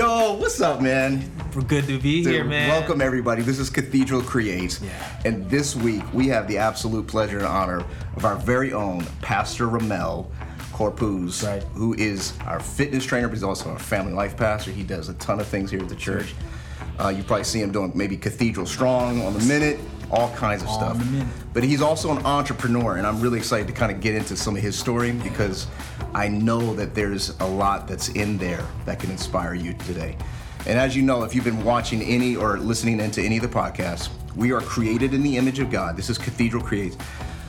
Yo, what's up, man? We're good to be Dude, here, man. Welcome, everybody. This is Cathedral Creates. Yeah. And this week, we have the absolute pleasure and honor of our very own Pastor Ramel Corpuz, Right. who is our fitness trainer, but he's also our family life pastor. He does a ton of things here at the church. Uh, you probably see him doing maybe Cathedral Strong on the minute, all kinds of stuff. But he's also an entrepreneur, and I'm really excited to kind of get into some of his story because I know that there's a lot that's in there that can inspire you today. And as you know, if you've been watching any or listening into any of the podcasts, we are created in the image of God. This is Cathedral Creates.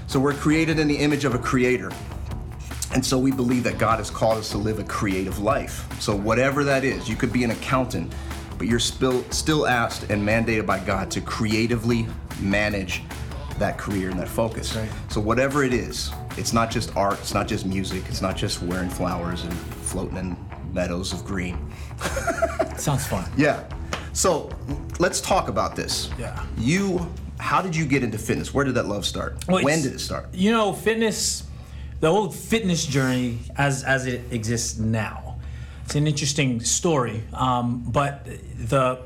So we're created in the image of a creator. And so we believe that God has called us to live a creative life. So whatever that is, you could be an accountant, but you're still still asked and mandated by God to creatively manage that career and that focus. Right. So whatever it is, it's not just art, it's not just music, it's not just wearing flowers and floating in meadows of green. Sounds fun. Yeah. So let's talk about this. Yeah. You how did you get into fitness? Where did that love start? Well, when did it start? You know, fitness, the whole fitness journey as as it exists now. It's an interesting story, um, but the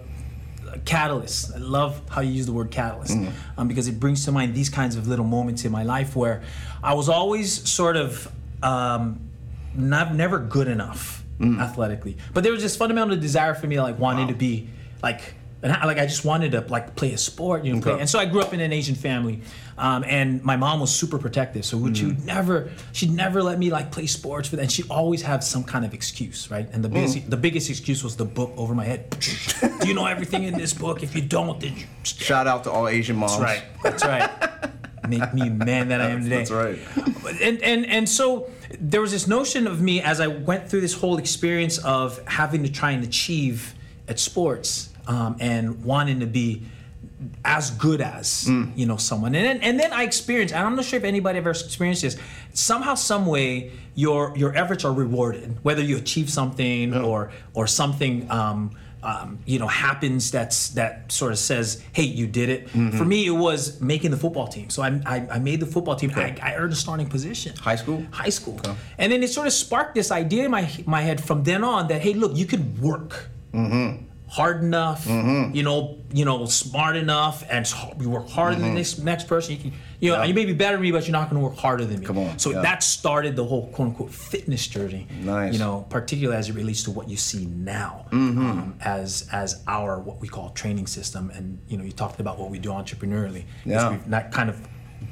catalyst. I love how you use the word catalyst um, because it brings to mind these kinds of little moments in my life where I was always sort of um, not never good enough athletically, but there was this fundamental desire for me, like wanting to be like. And I, like I just wanted to like play a sport, you know. Play. And so I grew up in an Asian family, um, and my mom was super protective. So would she would never, she'd never let me like play sports with, and she always had some kind of excuse, right? And the biggest, the biggest excuse was the book over my head. Do you know everything in this book? If you don't, then you. Shout out to all Asian moms. That's right. That's right. Make me the man that I am today. That's right. And and and so there was this notion of me as I went through this whole experience of having to try and achieve at sports um, and wanting to be as good as you know someone. And then, and then I experienced and I'm not sure if anybody ever experienced this somehow some way your your efforts are rewarded whether you achieve something or or something um, um, you know happens that's that sort of says hey you did it. For me it was making the football team. So I, I, I made the football team. I, I earned a starting position. High school? high school. And then it sort of sparked this idea in my my head from then on that hey look you could work hard enough, Mm-hmm. you know, you know, smart enough, and you work harder than this next person. You can, you know, Mm-hmm. Yeah. you may be better than me, but you're not going to work harder than me. Come on, So yeah. that started the whole quote unquote fitness journey. Nice. You know, particularly as it relates to what you see now Mm-hmm. um, as as our what we call training system, and you know, you talked about what we do entrepreneurially. Yeah. We've not kind of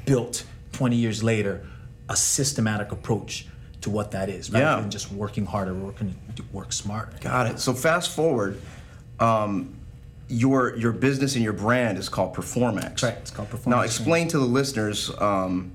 built 20 years later a systematic approach to what that is, rather Yeah. than just working harder, working to work smart. Got it. So fast forward, um, your your business and your brand is called Performax. Right, it's called Performax. Now explain to the listeners um,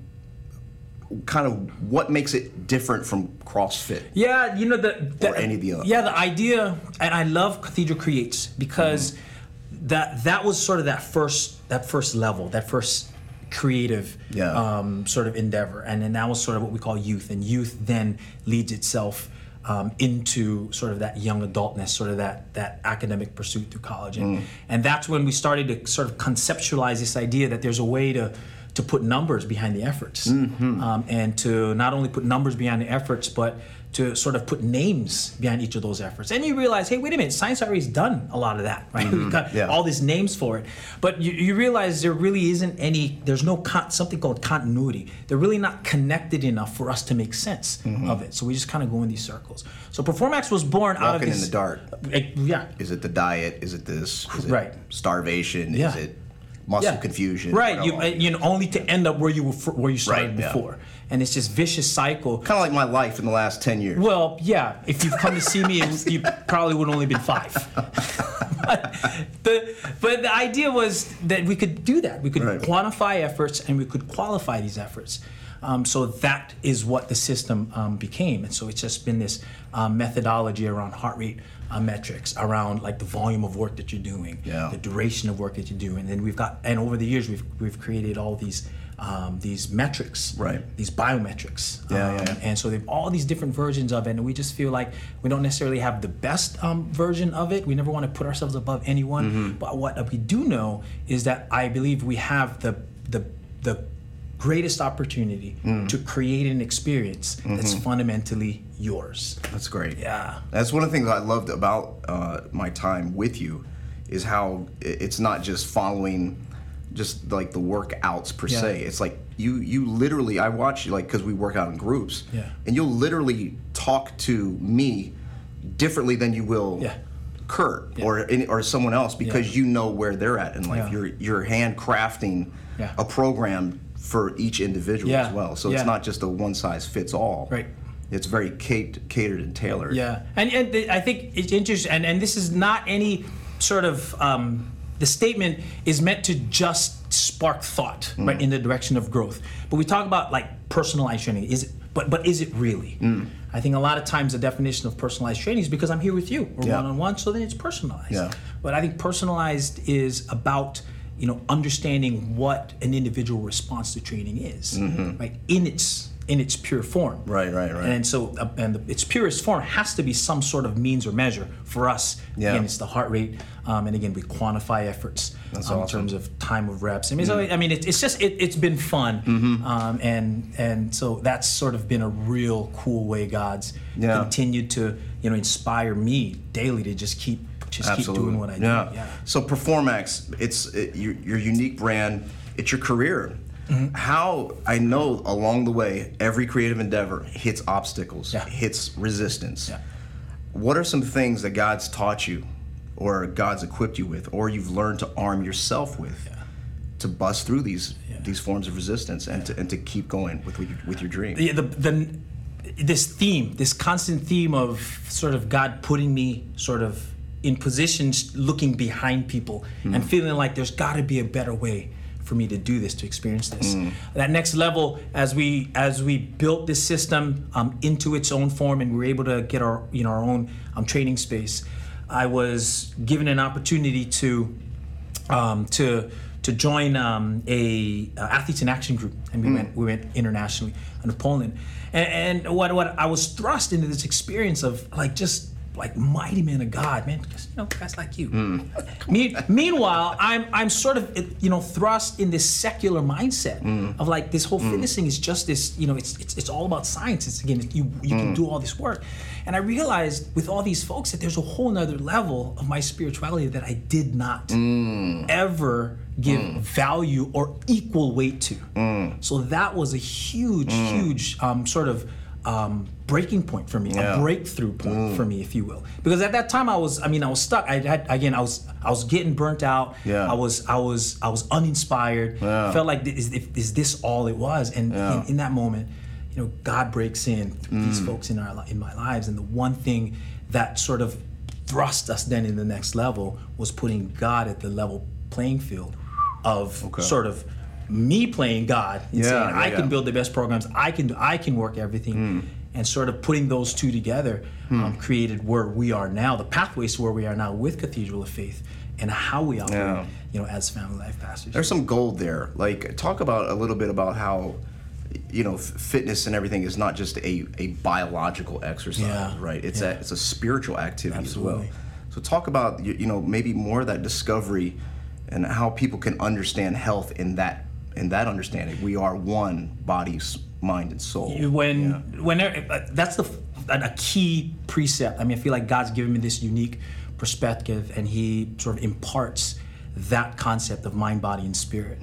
kind of what makes it different from CrossFit. Yeah, you know the, the Or any of the other. Yeah, the idea, and I love Cathedral Creates because Mm-hmm. that that was sort of that first that first level, that first creative Yeah. um, sort of endeavor, and then that was sort of what we call youth, and youth then leads itself. Um, into sort of that young adultness, sort of that that academic pursuit through college, and, Mm. and that's when we started to sort of conceptualize this idea that there's a way to to put numbers behind the efforts, Mm-hmm. um, and to not only put numbers behind the efforts, but to sort of put names behind each of those efforts. And you realize, hey, wait a minute, science already has done a lot of that, right? We've got Mm-hmm. Yeah. all these names for it. But you, you realize there really isn't any, there's no, con- something called continuity. They're really not connected enough for us to make sense of it. So we just kind of go in these circles. So Performax was born out of Mm-hmm. Walking in the dark. Eh, Yeah. Is it the diet? Is it this? Is it Right. starvation? Yeah. Is it muscle confusion? Right. You, uh, you know, only to end up where you were, where you started Right, yeah. And it's just vicious cycle. Kind of like my life in the last ten years. Well, yeah. If you've come to see me, you probably would only been five. but, the, but the idea was that we could do that. We could Right. quantify efforts and we could qualify these efforts. Um, so that is what the system um, became. And so it's just been this um, methodology around heart rate uh, metrics, around like the volume of work that you're doing, Yeah. the duration of work that you're doing, and then we've got and over the years we've we've created all these um, these metrics, Right. These biometrics, Yeah, Um, yeah, yeah. and so they've all these different versions of it, and we just feel like we don't necessarily have the best um, version of it. We never want to put ourselves above anyone, Mm-hmm. but what we do know is that I believe we have the the the greatest opportunity Mm. to create an experience that's Mm-hmm. fundamentally yours. That's great. Yeah. That's one of the things I loved about uh, my time with you is how it's not just following just like the workouts per Yeah. se. It's like you you literally I watch you like because we work out in groups. Yeah. And you'll literally talk to me differently than you will Yeah. Kurt or any, or someone else because Yeah. you know where they're at in life. Yeah. You're you're handcrafting Yeah. a program for each individual Yeah. as well. So Yeah. it's not just a one size fits all. Right. It's very cat- catered and tailored. Yeah, and and I think it's interesting, and, and this is not any sort of um, the statement is meant to just spark thought Mm. right in the direction of growth. But we talk about like personalized training. Is it? But but is it really? Mm. I think a lot of times the definition of personalized training is because I'm here with you. We're Yeah. one on one, so then it's personalized. Yeah. But I think personalized is about you know understanding what an individual response to training is, right? In its in its pure form. Mm-hmm. Right, right, right. And so, uh, and the, its purest form has to be some sort of means or measure for us. Yeah. Again, it's the heart rate, um, and again, we quantify efforts um, in terms of time of reps. I mean, so I mean, it, it's just it, it's been fun, Mm-hmm. um, and and so that's sort of been a real cool way God's Yeah. continued to you know inspire me daily to just keep just keep doing what I do. Yeah. So Performax, it's it, your, your unique brand. It's your career. Mm-hmm. How I know along the way, every creative endeavor hits obstacles, Yeah. hits resistance. Yeah. What are some things that God's taught you, or God's equipped you with, or you've learned to arm yourself with, to bust through these these forms of resistance and to and to keep going with with your, dream? the, the, the this theme, this constant theme of sort of God putting me sort of in positions looking behind people and feeling like there's got to be a better way for me to do this to experience this. That next level as we as we built this system um, into its own form and we were able to get our you know our own um, training space i was given an opportunity to um, to to join um, a uh, athletes in action group, and we went we went internationally into Poland, and, and what what I was thrust into this experience of like just like mighty man of God, man, just, you know guys like you. Hmm. Me, meanwhile, I'm I'm sort of you know thrust in this secular mindset hmm. of like this whole hmm. fitness thing is just this you know it's it's, it's all about science. It's again you you can do all this work, and I realized with all these folks that there's a whole nother level of my spirituality that I did not ever give value or equal weight to. So that was a huge, huge um, sort of um, breaking point for me, Yeah. a breakthrough point for me, if you will. Because at that time I was, I mean, I was stuck. I had again, I was, I was getting burnt out. Yeah. I was, I was, I was uninspired. Yeah. Felt like is, is this all it was? And Yeah. in, in that moment, you know, God breaks in through these folks in our in my lives, and the one thing that sort of thrust us then in the next level was putting God at the level playing field of Okay. sort of me playing God and Yeah, saying I yeah. can build the best programs, I can do, I can work everything, Hmm. And sort of putting those two together um, created where we are now, the pathways to where we are now with Cathedral of Faith, and how we operate, Yeah. you know, as family life pastors. There's some gold there. Like, talk about a little bit about how, you know, f- fitness and everything is not just a, a biological exercise, Yeah, right? It's yeah. a it's a spiritual activity as well. So talk about you, you know maybe more of that discovery and how people can understand health in that in that understanding. We are one body, mind, and soul. when when uh, that's the a a key precept. I mean, I feel like God's given me this unique perspective, and He sort of imparts that concept of mind, body, and spirit.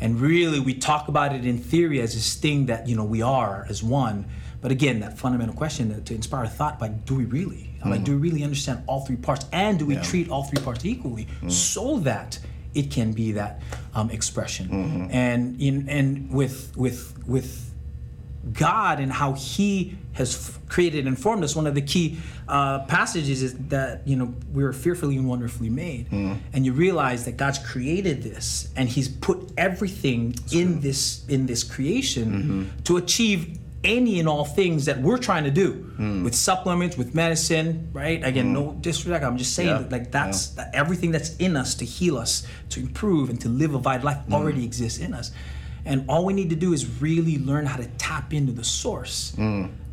And really, we talk about it in theory as this thing that you know we are as one. But again, that fundamental question to, inspire thought: like, do we really? Like, do we really understand all three parts, and do we treat all three parts equally, so that it can be that um, expression? And in and with with with God and how He has created and formed us. One of the key uh, passages is that you know we were fearfully and wonderfully made, hmm. and you realize that God's created this, and He's put everything in this in this creation mm-hmm. to achieve any and all things that we're trying to do hmm. with supplements, with medicine, right? Again, hmm. no disrespect. I'm just saying Yeah. that like that's that everything that's in us to heal us, to improve, and to live a vital life already exists in us. And all we need to do is really learn how to tap into the source,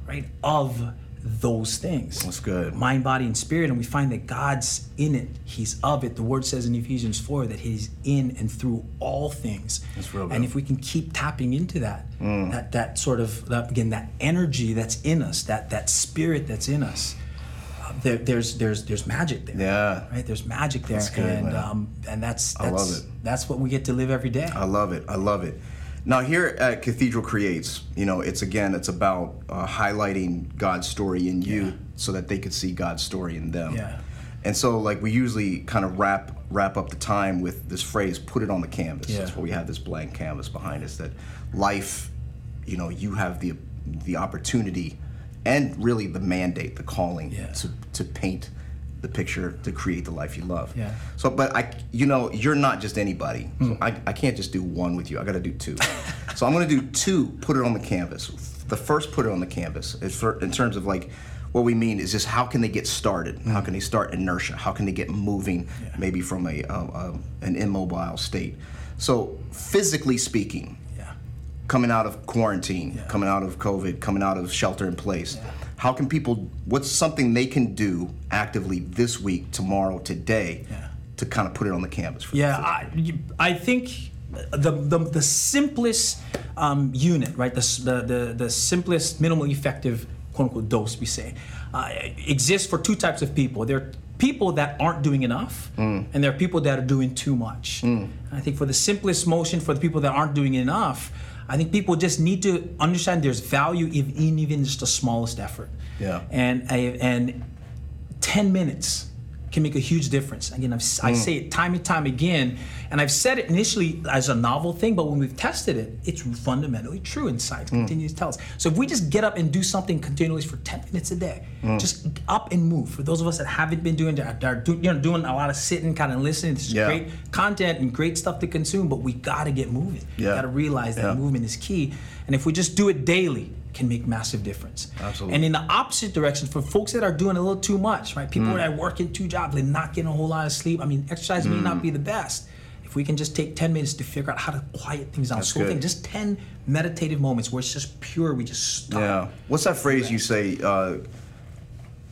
right, of those things. That's good. Mind, body, and spirit, and we find that God's in it. He's of it. The word says in Ephesians 4 that He's in and through all things. That's real And good. Mm. if we can keep tapping into that, that that sort of that, again that energy that's in us, that that spirit that's in us, uh, there, there's there's there's magic there. Yeah. Right. There's magic there, That's good, and man. um, and that's I love it. that's what we get to live every day. I love it. I love it. Now here at Cathedral Creates, you know, it's again, it's about uh, highlighting God's story in you, Yeah. so that they could see God's story in them. Yeah. And so, like, we usually kind of wrap wrap up the time with this phrase, "Put it on the canvas." Yeah. That's why we have this blank canvas behind us. That life, you know, you have the the opportunity, and really the mandate, the calling Yeah. to to paint the picture to create the life you love. Yeah. So, but I, you know, you're not just anybody. Hmm. So I, I can't just do one with you. I got to do two. so I'm going to do two. Put it on the canvas. The first, put it on the canvas. Is for in terms of like what we mean is just how can they get started? Hmm. How can they start inertia? How can they get moving? Maybe from a uh, uh, an immobile state. So physically speaking, Yeah. coming out of quarantine, coming out of COVID, coming out of shelter in place. How can people? What's something they can do actively this week, tomorrow, today, Yeah. to kind of put it on the canvas? For Yeah, I, I think the the, the simplest um, unit, right? The, the the simplest, minimally effective, quote unquote, dose we say, uh, exists for two types of people. There are people that aren't doing enough, and there are people that are doing too much. And I think for the simplest motion, for the people that aren't doing enough. I think people just need to understand there's value in, even just the smallest effort. Yeah. And I- and 10 minutes can make a huge difference. Again, I've, I mm. say it time and time again, and I've said it initially as a novel thing, but when we've tested it, it's fundamentally true and science mm. continues to tell us. So if we just get up and do something continuously for 10 minutes a day, mm. just up and move. For those of us that haven't been doing that, are do, you know, doing a lot of sitting, kind of listening, this is Yeah. great content and great stuff to consume, but we gotta get moving. Yeah. Gotta realize that Yeah. movement is key. And if we just do it daily, can make massive difference. Absolutely. And in the opposite direction, for folks that are doing a little too much, right? People Mm. that are working two jobs, they're not getting a whole lot of sleep. I mean, exercise may Mm. not be the best. If we can just take 10 minutes to figure out how to quiet things down, That's slow things, just 10 meditative moments where it's just pure, we just stop. Yeah. What's that phrase you say? Uh,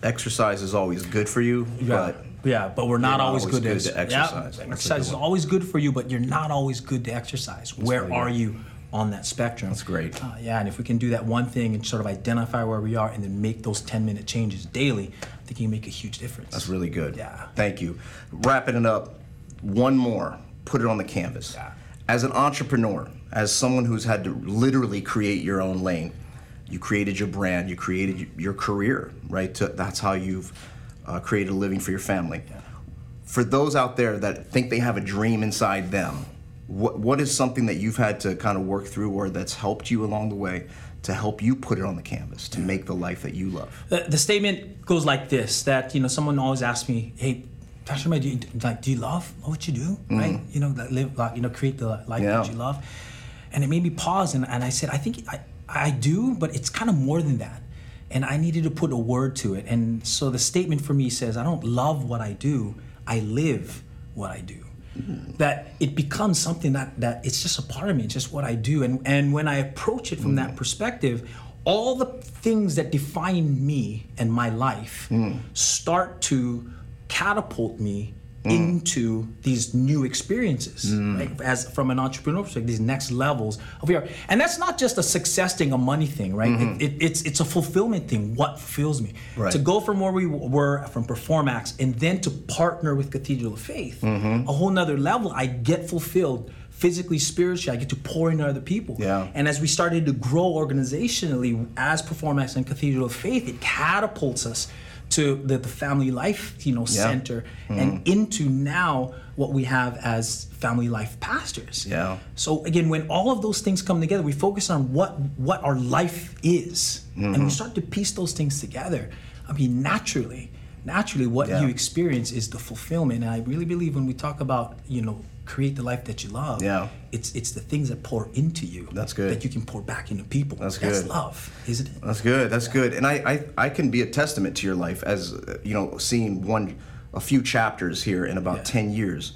exercise is always good for you, Yeah. but yeah, but we're not, not always, always good, good at to exercise. That's exercise is always good for you, but you're not always good to exercise. Where are you on that spectrum? That's great. Uh, yeah, and if we can do that one thing and sort of identify where we are and then make those 10 minute changes daily, I think you can make a huge difference. That's really good. Yeah. Thank you. Wrapping it up, one more. Put it on the canvas. Yeah. As an entrepreneur, as someone who's had to literally create your own lane, you created your brand, you created your career, right? To, that's how you've uh, created a living for your family. Yeah. For those out there that think they have a dream inside them, what, what is something that you've had to kind of work through or that's helped you along the way to help you put it on the canvas to make the life that you love? the, the statement goes like this that you know someone always asks me hey Pastor do you, like, do you love what you do? Mm-hmm. Right? You know, like, live, like, you know, create the life. Yeah. that you love. And it made me pause, and, and I said, I think I, I do, but it's kind of more than that. And I needed to put a word to it. And so the statement for me says, I don't love what I do, I live what I do. That it becomes something that, that it's just a part of me, it's just what I do. And, and when I approach it from that mm. perspective, all the things that define me and my life mm. start to catapult me Mm. into these new experiences mm. right? as from an entrepreneur perspective these next levels of VR. and that's not just a success thing a money thing right mm-hmm. it, it, it's it's a fulfillment thing what fulfills me Right. to go from where we were from performax and then to partner with cathedral of faith mm-hmm. a whole nother level i get fulfilled physically spiritually i get to pour into other people Yeah. and as we started to grow organizationally as Performax and Cathedral of Faith, it catapults us to the, the family life, you know, Yeah. center hmm. and into now what we have as family life pastors. Yeah. So again, when all of those things come together, we focus on what what our life is, and we mm-hmm. start to piece those things together. I mean, naturally, naturally, what Yeah. you experience is the fulfillment. And I really believe when we talk about, you know, create the life that you love, Yeah. it's it's the things that pour into you That's good. that you can pour back into people. That's good. That's love, isn't it? That's good. That's good. And I, I, I can be a testament to your life as you know, seeing one, a few chapters here in about Yeah. ten years,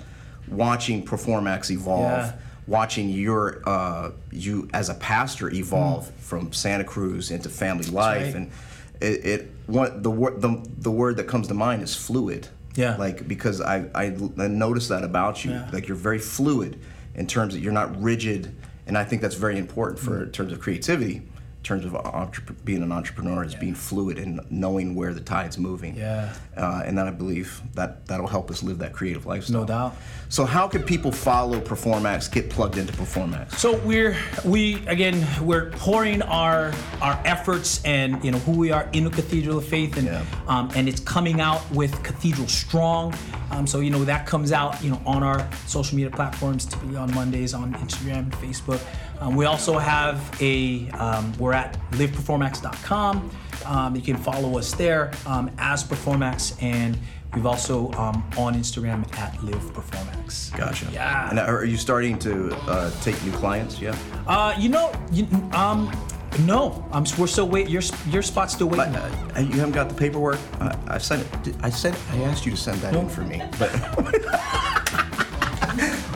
watching Performax evolve, Yeah. watching your uh, you as a pastor evolve from Santa Cruz into family life, right. and it, it one the word the, the word that comes to mind is fluid. Yeah. Like because I I, I noticed that about you. Yeah. Like you're very fluid in terms that you're not rigid, and I think that's very important for in terms of creativity. In terms of entrep- being an entrepreneur, is being fluid and knowing where the tide's moving. Yeah. Uh, and then I believe that that'll help us live that creative lifestyle. No doubt. So how can people follow Performax, get plugged into Performax? So we're we again we're pouring our our efforts and you know who we are into Cathedral of Faith and Yeah. um, and it's coming out with Cathedral Strong. Um, so you know that comes out you know on our social media platforms typically on Mondays on Instagram, Facebook. Um, we also have a um, we're at liveperformax.com. Um, you can follow us there um, as Performax and. We've also um, on Instagram at Live Performax. Gotcha. Yeah. And are you starting to uh, take new clients Yeah. Uh, you know, you, um, no, I'm. We're still waiting. Your your spot's still But waiting. uh, you haven't got the paperwork. I, I sent it. I said I asked you to send that in for me, but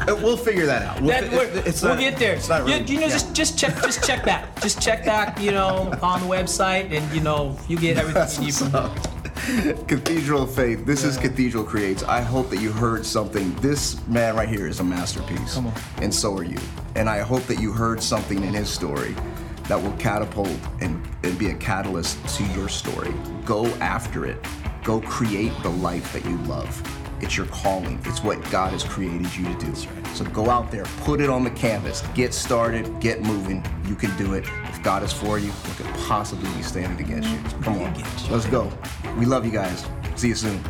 Uh, we'll figure that out. We'll, That, fi- we're, it's we'll not- get there. It's not you, really, you know, yeah. just just check just check back. Just check back. You know, on the website, and you know, you get everything you need from. Cathedral of Faith. This is Cathedral Creates. I hope that you heard something. This man right here is a masterpiece. Come on. And so are you. And I hope that you heard something in his story that will catapult and, and be a catalyst to your story. Go after it. Go create the life that you love. It's your calling. It's what God has created you to do. So go out there, put it on the canvas, get started, get moving. You can do it. If God is for you, what could possibly be standing against you? Come on, let's go. We love you guys. See you soon.